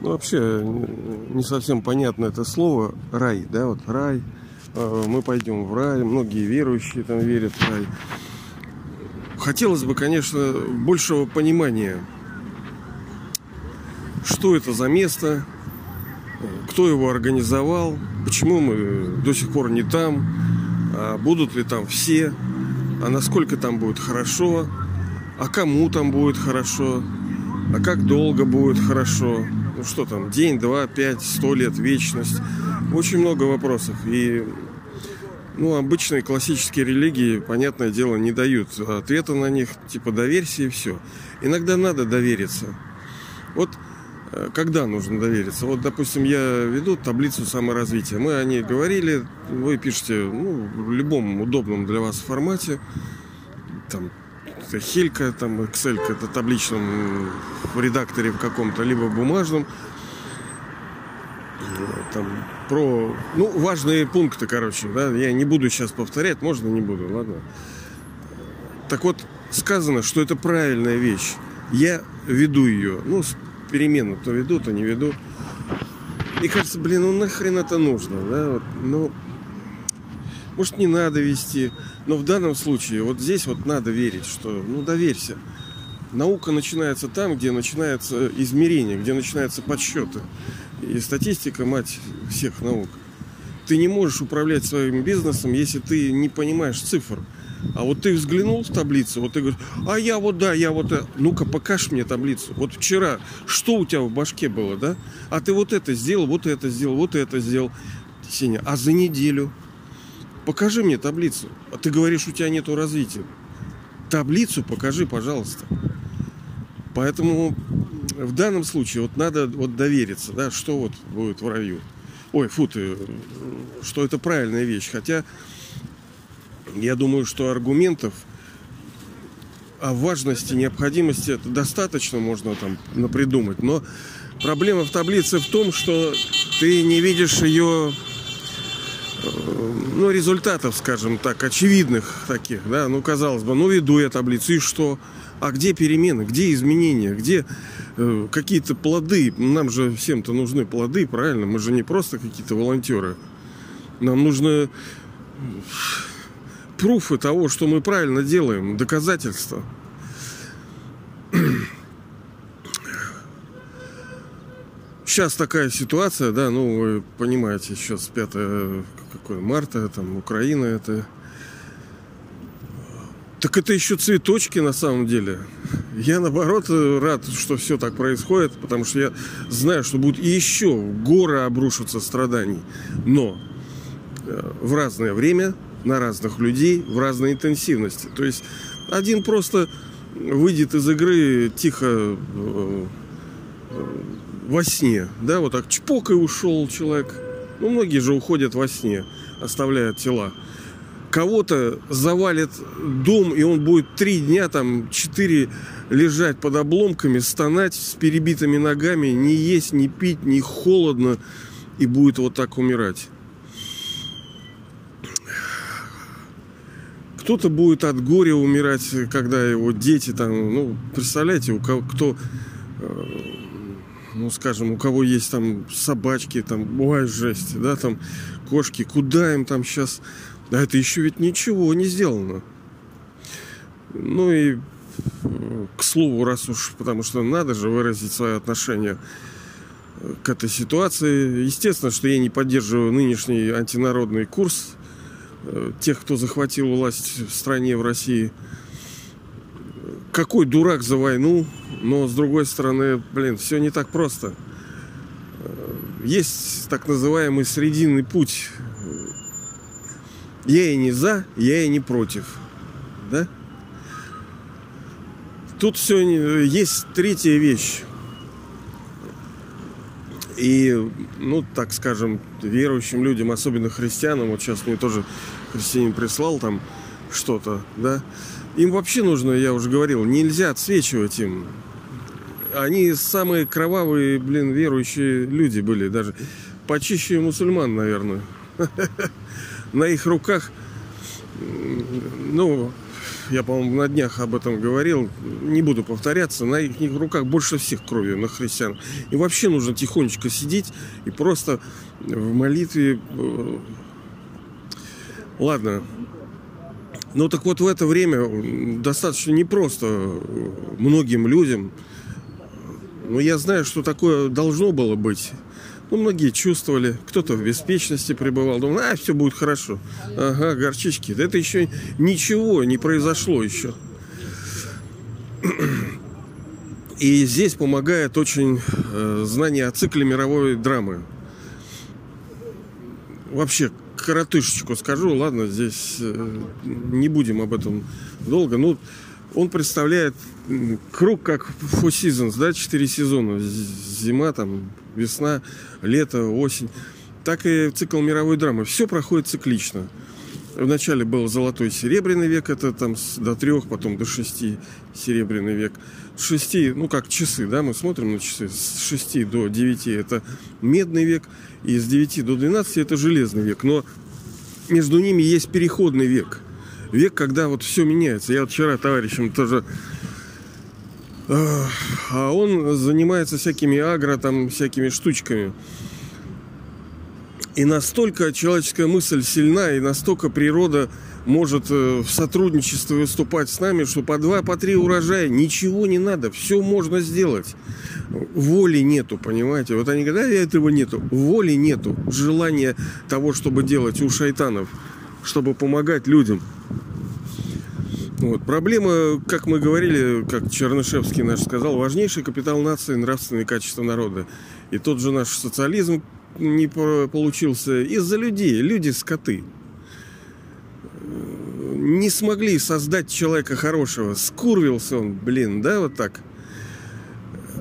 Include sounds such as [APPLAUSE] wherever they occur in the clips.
Ну, вообще, не совсем понятно это слово рай, да, вот рай. Э, мы пойдем в рай, многие верующие там верят в рай. Хотелось бы, конечно, большего понимания, что это за место, кто его организовал, почему мы до сих пор не там, а будут ли там все, а насколько там будет хорошо, а кому там будет хорошо, а как долго будет хорошо, ну что там, день, два, пять, сто лет, вечность. Очень много вопросов. И ну, обычные классические религии, понятное дело, не дают ответа на них, типа доверься и все. Иногда надо довериться. Вот э, когда нужно довериться? Вот, допустим, я веду таблицу саморазвития. Мы о ней говорили, вы пишете ну, в любом удобном для вас формате. Там Хелька, там Excel, это табличном редакторе в каком-то, либо бумажном. Там про, ну, важные пункты, короче, да, я не буду сейчас повторять, можно не буду, ладно. Так вот, сказано, что это правильная вещь. Я веду ее, ну, перемену то веду, то не веду. И кажется, блин, ну нахрен это нужно, да, вот, ну, может, не надо вести. Но в данном случае, вот здесь вот надо верить, что, ну, доверься. Наука начинается там, где начинается измерение, где начинаются подсчеты. И статистика, мать всех наук. Ты не можешь управлять своим бизнесом, если ты не понимаешь цифр. А вот ты взглянул в таблицу, вот ты говоришь, а я вот да, я вот, ну-ка покажи мне таблицу. Вот вчера, что у тебя в башке было, да? А ты вот это сделал, вот это сделал, вот это сделал. Сеня, а за неделю? Покажи мне таблицу. А ты говоришь, у тебя нету развития. Таблицу покажи, пожалуйста. Поэтому в данном случае вот надо вот довериться, да, что вот будет в раю. Ой, фу ты, что это правильная вещь. Хотя я думаю, что аргументов о важности, необходимости это достаточно можно там напридумать. Но проблема в таблице в том, что ты не видишь ее ну, результатов, скажем так, очевидных таких, да, ну, казалось бы, ну, веду я таблицу, и что? А где перемены, где изменения, где э, какие-то плоды? Нам же всем-то нужны плоды, правильно? Мы же не просто какие-то волонтеры. Нам нужны пруфы того, что мы правильно делаем, доказательства. Сейчас такая ситуация, да, ну, вы понимаете, сейчас 5 какое марта, там Украина это. Так это еще цветочки на самом деле. Я наоборот рад, что все так происходит, потому что я знаю, что будут еще горы обрушатся страданий. Но э, в разное время, на разных людей, в разной интенсивности. То есть один просто выйдет из игры тихо э, э, во сне, да, вот так чпок и ушел человек ну, многие же уходят во сне, оставляют тела. Кого-то завалит дом, и он будет три дня, там, четыре лежать под обломками, стонать с перебитыми ногами, не есть, не пить, не холодно, и будет вот так умирать. Кто-то будет от горя умирать, когда его дети там, ну, представляете, у кого кто э, ну, скажем, у кого есть там собачки, там, ой, жесть, да, там, кошки, куда им там сейчас... Да это еще ведь ничего не сделано. Ну и к слову, раз уж, потому что надо же выразить свое отношение к этой ситуации. Естественно, что я не поддерживаю нынешний антинародный курс э, тех, кто захватил власть в стране, в России – какой дурак за войну, но с другой стороны, блин, все не так просто. Э, есть так называемый срединный путь. Я и не за, я и не против. Да? Тут все есть третья вещь. И, ну, так скажем, верующим людям, особенно христианам, вот сейчас мне тоже христианин прислал там что-то, да, им вообще нужно, я уже говорил, нельзя отсвечивать им. Они самые кровавые, блин, верующие люди были, даже почище мусульман, наверное. [LAUGHS] На их руках, ну, я, по-моему, на днях об этом говорил, не буду повторяться, на их руках больше всех крови на христиан. И вообще нужно тихонечко сидеть и просто в молитве... Э, ладно. Ну так вот в это время достаточно непросто многим людям. Но я знаю, что такое должно было быть. Ну, многие чувствовали, кто-то в беспечности пребывал, думал, а, все будет хорошо. Ага, горчички. Это еще ничего не произошло еще. И здесь помогает очень э, знание о цикле мировой драмы. Вообще, коротышечку скажу, ладно, здесь э, не будем об этом долго. Ну, он представляет круг как Four Seasons, да, четыре сезона. Зима, там, весна, лето, осень. Так и цикл мировой драмы. Все проходит циклично. Вначале был золотой серебряный век, это там до трех, потом до шести серебряный век. С шести, ну как часы, да, мы смотрим на часы, с шести до девяти это медный век, и с девяти до двенадцати это железный век. Но между ними есть переходный век. Век, когда вот все меняется. Я вот вчера товарищем тоже а он занимается всякими агро, там, всякими штучками. И настолько человеческая мысль сильна, и настолько природа может э, в сотрудничестве выступать с нами, что по два, по три урожая ничего не надо, все можно сделать. Воли нету, понимаете? Вот они говорят, а этого нету. Воли нету, желания того, чтобы делать у шайтанов, чтобы помогать людям. Вот. Проблема, как мы говорили, как Чернышевский наш сказал, важнейший капитал нации – нравственные качества народа. И тот же наш социализм не получился из-за людей. Люди – скоты. Не смогли создать человека хорошего. Скурвился он, блин, да, вот так.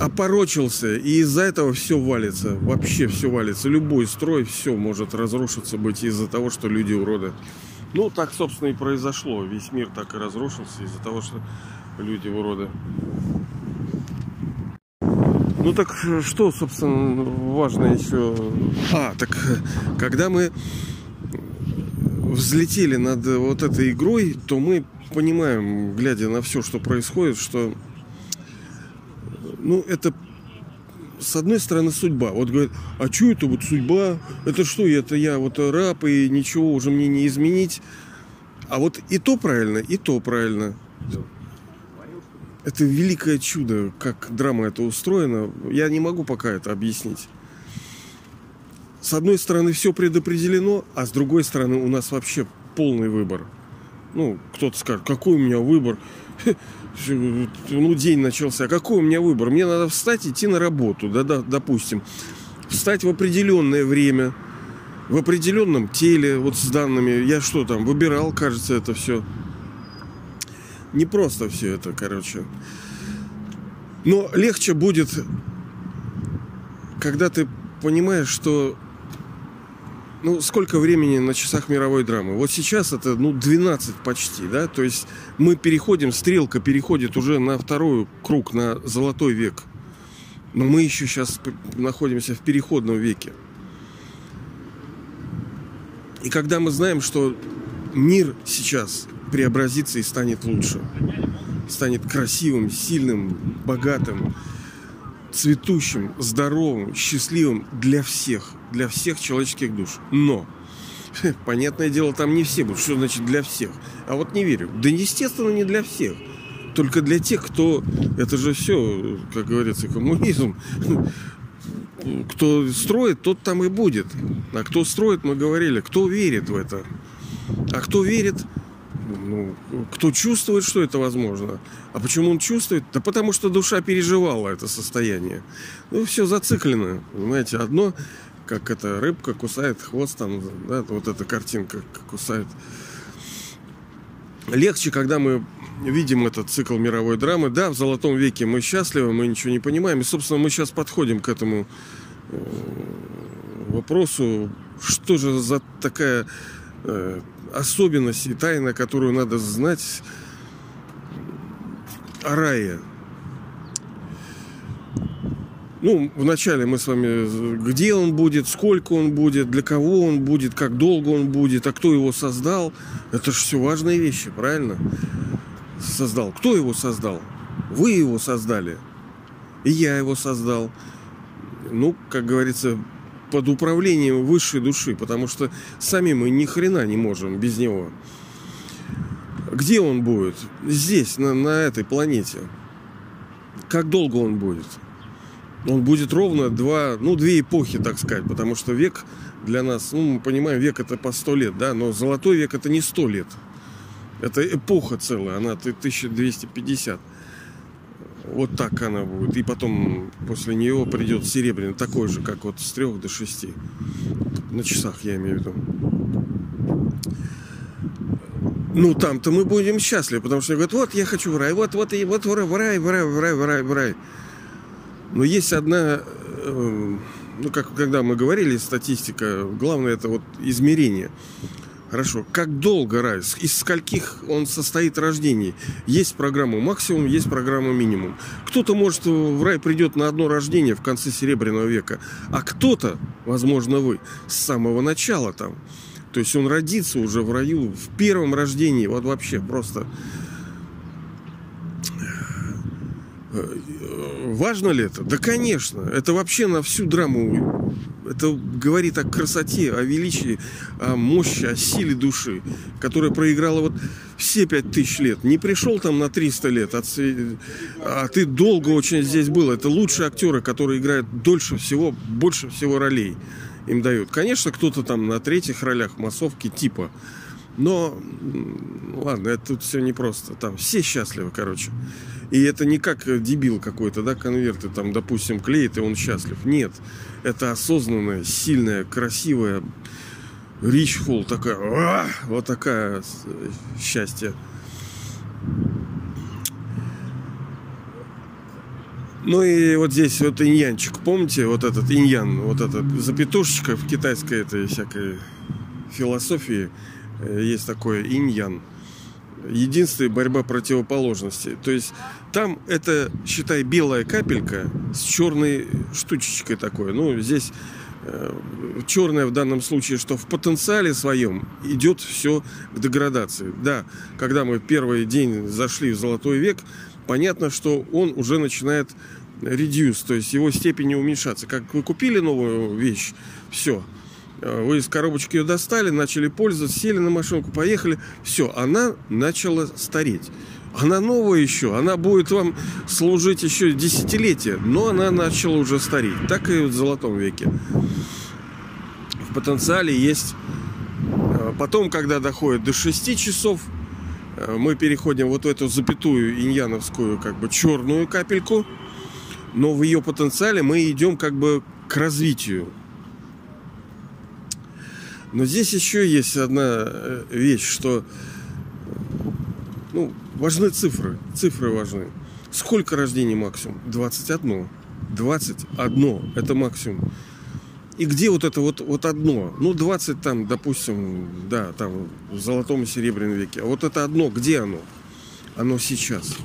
Опорочился. И из-за этого все валится. Вообще все валится. Любой строй, все может разрушиться быть из-за того, что люди уроды. Ну, так, собственно, и произошло. Весь мир так и разрушился из-за того, что люди уроды. Ну так что, собственно, важно еще? А, так когда мы взлетели над вот этой игрой, то мы понимаем, глядя на все, что происходит, что ну, это с одной стороны, судьба. Вот говорят, а что это вот судьба? Это что, это я вот раб, и ничего уже мне не изменить. А вот и то правильно, и то правильно. Это великое чудо, как драма это устроена. Я не могу пока это объяснить. С одной стороны, все предопределено, а с другой стороны, у нас вообще полный выбор. Ну, кто-то скажет, какой у меня выбор? [LAUGHS] ну, день начался. А какой у меня выбор? Мне надо встать, идти на работу, да, да, допустим. Встать в определенное время, в определенном теле, вот с данными. Я что там, выбирал, кажется, это все. Не просто все это, короче. Но легче будет, когда ты понимаешь, что ну, сколько времени на часах мировой драмы? Вот сейчас это, ну, 12 почти, да? То есть мы переходим, стрелка переходит уже на второй круг, на золотой век. Но мы еще сейчас находимся в переходном веке. И когда мы знаем, что мир сейчас преобразится и станет лучше, станет красивым, сильным, богатым, цветущим, здоровым, счастливым для всех, для всех человеческих душ. Но, [LAUGHS] понятное дело, там не все будут. Что значит для всех? А вот не верю. Да, естественно, не для всех. Только для тех, кто... Это же все, как говорится, коммунизм. [LAUGHS] Кто строит, тот там и будет. А кто строит, мы говорили, кто верит в это. А кто верит, ну, кто чувствует, что это возможно. А почему он чувствует? Да потому что душа переживала это состояние. Ну, все зациклено. Понимаете, одно, как эта рыбка кусает хвост, там, да, вот эта картинка кусает. Легче, когда мы видим этот цикл мировой драмы. Да, в золотом веке мы счастливы, мы ничего не понимаем. И, собственно, мы сейчас подходим к этому э, вопросу, что же за такая э, особенность и тайна, которую надо знать о рае. Ну, вначале мы с вами, где он будет, сколько он будет, для кого он будет, как долго он будет, а кто его создал. Это же все важные вещи, правильно? создал. Кто его создал? Вы его создали. И я его создал. Ну, как говорится, под управлением высшей души, потому что сами мы ни хрена не можем без него. Где он будет? Здесь, на, на этой планете. Как долго он будет? Он будет ровно два, ну, две эпохи, так сказать, потому что век для нас, ну, мы понимаем, век это по сто лет, да, но золотой век это не сто лет. Это эпоха целая, она 1250. Вот так она будет. И потом после нее придет серебряный, такой же, как вот с трех до шести. На часах я имею в виду. Ну, там-то мы будем счастливы, потому что говорят, вот я хочу в рай, вот, вот, и вот в рай, в рай, в рай, в рай, в рай, в рай. Но есть одна, э, ну, как когда мы говорили, статистика, главное это вот измерение. Хорошо. Как долго рай? Из скольких он состоит рождений? Есть программа максимум, есть программа минимум. Кто-то, может, в рай придет на одно рождение в конце Серебряного века, а кто-то, возможно, вы, с самого начала там. То есть он родится уже в раю в первом рождении. Вот вообще просто Важно ли это? Да, конечно. Это вообще на всю драму. Это говорит о красоте, о величии, о мощи, о силе души, которая проиграла вот все пять тысяч лет. Не пришел там на 300 лет, а, а ты долго очень здесь был. Это лучшие актеры, которые играют дольше всего, больше всего ролей им дают. Конечно, кто-то там на третьих ролях массовки типа. Но, ладно, это тут все непросто. Там все счастливы, короче. И это не как дебил какой-то, да, конверты там, допустим, клеит, и он счастлив. Нет. Это осознанная, сильная, красивая, ричфул такая, а, вот такая счастье. Ну и вот здесь вот иньянчик, помните, вот этот иньян, вот этот запятушечка в китайской этой всякой философии э, есть такое иньян единственная борьба противоположностей. То есть там это, считай, белая капелька с черной штучечкой такой. Ну, здесь э, черное в данном случае, что в потенциале своем идет все к деградации. Да, когда мы первый день зашли в золотой век, понятно, что он уже начинает reduce, то есть его степень уменьшаться. Как вы купили новую вещь, все – вы из коробочки ее достали, начали пользоваться, сели на машинку, поехали. Все, она начала стареть. Она новая еще, она будет вам служить еще десятилетия, но она начала уже стареть. Так и в Золотом веке. В потенциале есть... Э, потом, когда доходит до 6 часов, э, мы переходим вот в эту запятую иньяновскую, как бы черную капельку, но в ее потенциале мы идем как бы к развитию но здесь еще есть одна э, вещь, что ну, важны цифры. Цифры важны. Сколько рождений максимум? 21. 21 это максимум. И где вот это вот, вот одно? Ну, 20 там, допустим, да, там в золотом и серебряном веке. А вот это одно, где оно? Оно сейчас.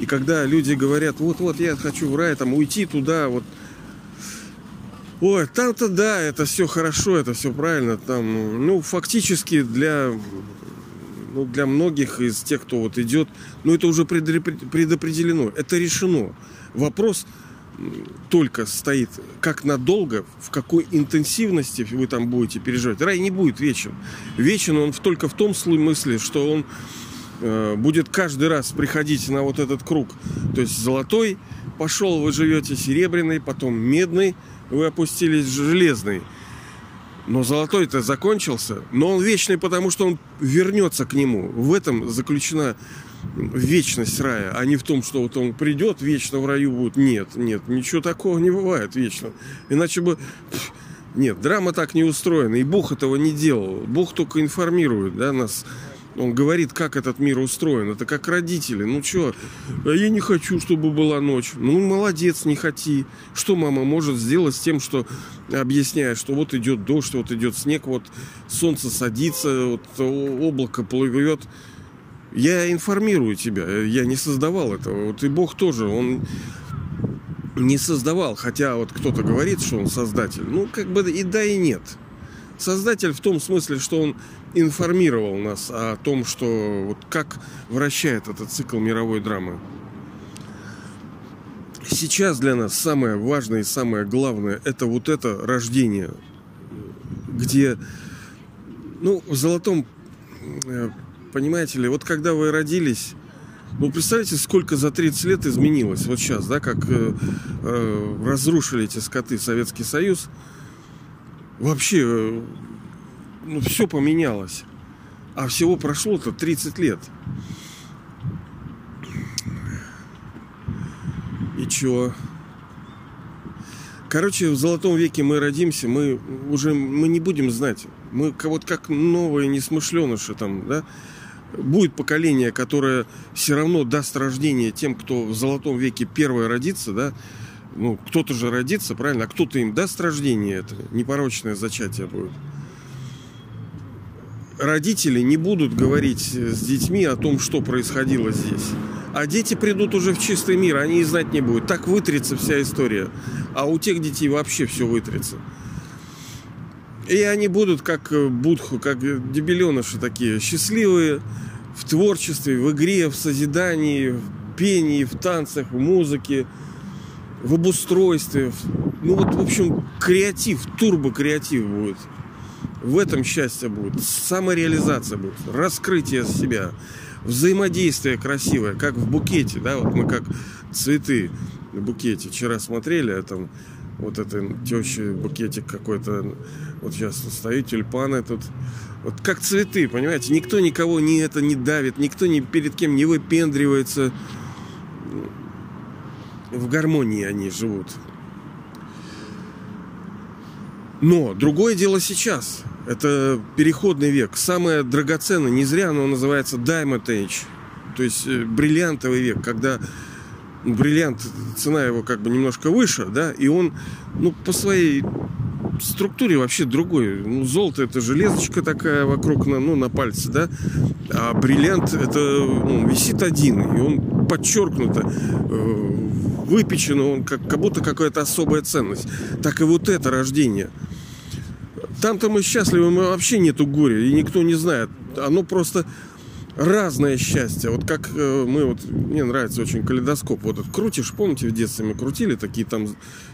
И когда люди говорят, вот-вот я хочу в рай, там уйти туда, вот Ой, там-то да, это все хорошо, это все правильно. Там, ну, фактически для, ну, для многих из тех, кто вот идет, ну, это уже предопределено, это решено. Вопрос только стоит, как надолго, в какой интенсивности вы там будете переживать. Рай не будет вечен. Вечен он только в том смысле, что он э, будет каждый раз приходить на вот этот круг. То есть золотой пошел, вы живете серебряный, потом медный, вы опустились в железный. Но золотой-то закончился. Но он вечный, потому что он вернется к нему. В этом заключена вечность рая, а не в том, что вот он придет, вечно в раю будет. Нет, нет, ничего такого не бывает вечно. Иначе бы... Нет, драма так не устроена, и Бог этого не делал. Бог только информирует да, нас он говорит, как этот мир устроен. Это как родители. Ну что, а я не хочу, чтобы была ночь. Ну, молодец, не хоти. Что мама может сделать с тем, что объясняет, что вот идет дождь, вот идет снег, вот солнце садится, вот облако плывет. Я информирую тебя. Я не создавал этого. Вот и Бог тоже. Он не создавал. Хотя вот кто-то говорит, что он создатель. Ну, как бы и да, и нет. Создатель в том смысле, что он информировал нас о том, что вот как вращает этот цикл мировой драмы. Сейчас для нас самое важное и самое главное это вот это рождение, где, ну, в золотом, э, понимаете ли, вот когда вы родились, ну, представляете, сколько за 30 лет изменилось вот сейчас, да, как э, э, разрушили эти скоты Советский Союз. Вообще, э, ну, все поменялось. А всего прошло-то 30 лет. И чё? Короче, в золотом веке мы родимся, мы уже мы не будем знать. Мы вот как новые несмышленыши там, да, будет поколение, которое все равно даст рождение тем, кто в золотом веке первое родится, да, ну, кто-то же родится, правильно, а кто-то им даст рождение, это непорочное зачатие будет. Родители не будут говорить с детьми о том, что происходило здесь. А дети придут уже в чистый мир, они и знать не будут. Так вытрется вся история. А у тех детей вообще все вытрется. И они будут как э, будху, как дебеленыши такие, счастливые в творчестве, в игре, в созидании, в пении, в танцах, в музыке, в обустройстве. Ну вот, в общем, креатив, турбо-креатив будет. В этом счастье будет, самореализация будет, раскрытие себя, взаимодействие красивое, как в букете, да, вот мы как цветы в букете вчера смотрели, а там вот это теща букетик какой-то. Вот сейчас стою, тюльпаны тут. Вот как цветы, понимаете? Никто никого не это не давит, никто ни перед кем не выпендривается. В гармонии они живут. Но другое дело сейчас. Это переходный век. Самое драгоценное, не зря оно называется Diamond Age. То есть э, бриллиантовый век, когда бриллиант, цена его как бы немножко выше, да, и он, ну, по своей структуре вообще другой. Ну, золото это железочка такая вокруг на, ну, на пальце, да, а бриллиант это ну, висит один, и он подчеркнуто э, выпечен, он как, как будто какая-то особая ценность. Так и вот это рождение. Там-то мы счастливы, мы вообще нету горя, и никто не знает. Оно просто разное счастье. Вот как э, мы вот, мне нравится очень калейдоскоп. Вот крутишь, помните, в детстве мы крутили такие там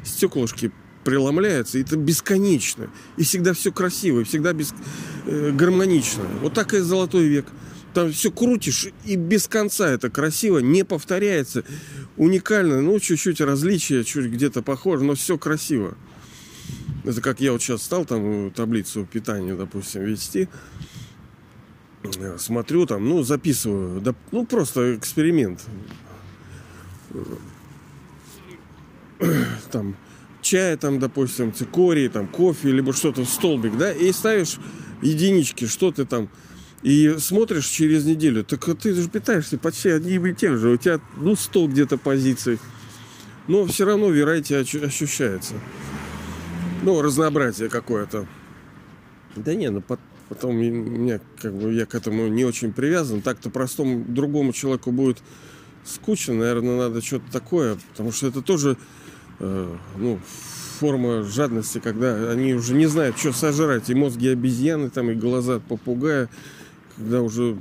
стеклышки преломляются, и это бесконечно. И всегда все красиво, и всегда без, э, гармонично. Вот так и золотой век. Там все крутишь, и без конца это красиво, не повторяется. Уникально, ну, чуть-чуть различия, чуть где-то похоже, но все красиво. Это как я вот сейчас стал там таблицу питания, допустим, вести. Э, смотрю там, ну, записываю, да, ну, просто эксперимент. Там чай, там, допустим, цикорий, там, кофе, либо что-то в столбик, да, и ставишь единички, что ты там, и смотришь через неделю, так ты же питаешься почти одним и тем же, у тебя, ну, 100 где-то позиций, но все равно верайте ощущается. Ну, разнообразие какое-то. Да не, ну, Потом меня, как бы, я к этому не очень привязан. Так-то простому другому человеку будет скучно. Наверное, надо что-то такое, потому что это тоже э, ну, форма жадности, когда они уже не знают, что сожрать. И мозги обезьяны, там, и глаза попугая, когда уже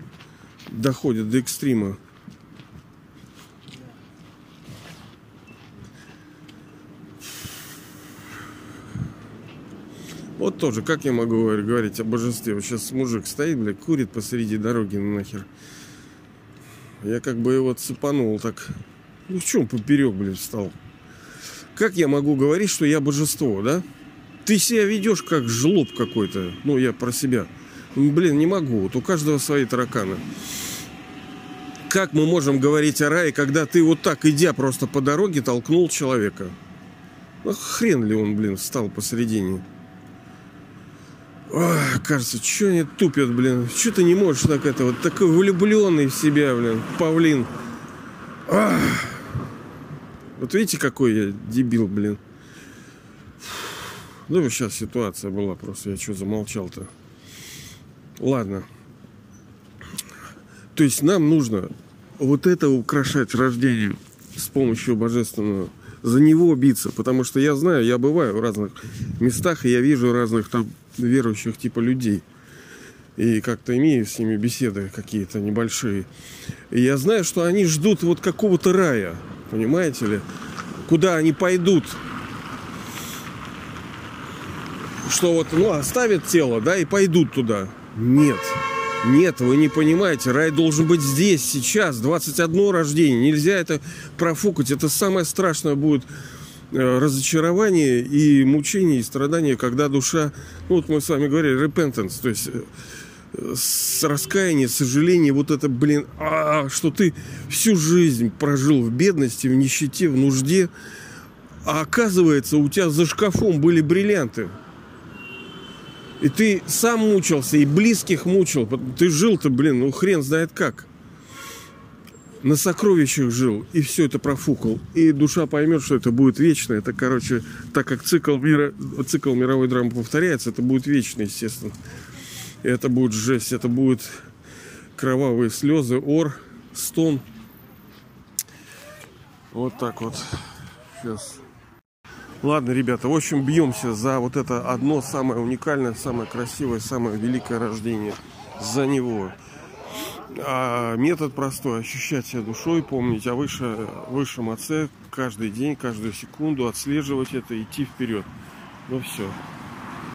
доходят до экстрима. Вот тоже, как я могу говорить о божестве? Вот сейчас мужик стоит, блядь, курит посреди дороги нахер. Я как бы его цепанул так. Ну в чем поперек, блядь, встал? Как я могу говорить, что я божество, да? Ты себя ведешь как жлоб какой-то. Ну, я про себя. Блин, не могу. Вот у каждого свои тараканы. Как мы можем говорить о рае, когда ты вот так, идя просто по дороге, толкнул человека? Ну, хрен ли он, блин, встал посередине? Ой, кажется, что они тупят, блин. Что ты не можешь так это вот такой влюбленный в себя, блин, павлин. Ах. Вот видите, какой я дебил, блин. Ну, сейчас ситуация была, просто я что замолчал-то. Ладно. То есть нам нужно вот это украшать рождение с помощью божественного за него биться, потому что я знаю, я бываю в разных местах, и я вижу разных там верующих типа людей. и как-то имею с ними беседы какие-то небольшие. И я знаю, что они ждут вот какого-то рая, понимаете ли, куда они пойдут. Что вот, ну, оставят тело, да, и пойдут туда. Нет. Нет, вы не понимаете, рай должен быть здесь, сейчас, 21 рождение. Нельзя это профукать. Это самое страшное будет разочарование и мучение, и страдание, когда душа, ну вот мы с вами говорили, repentance, то есть э, с раскаяния, сожаление, вот это, блин, а, что ты всю жизнь прожил в бедности, в нищете, в нужде, а оказывается, у тебя за шкафом были бриллианты. И ты сам мучился, и близких мучил. Ты жил-то, блин, ну хрен знает как. На сокровищах жил, и все это профукал. И душа поймет, что это будет вечно. Это, короче, так как цикл, мира, цикл мировой драмы повторяется, это будет вечно, естественно. Это будет жесть, это будет кровавые слезы, ор, стон. Вот так вот. Сейчас Ладно, ребята, в общем, бьемся за вот это одно самое уникальное, самое красивое, самое великое рождение. За него. А метод простой. Ощущать себя душой, помнить о выше, высшем отце каждый день, каждую секунду, отслеживать это, идти вперед. Ну все.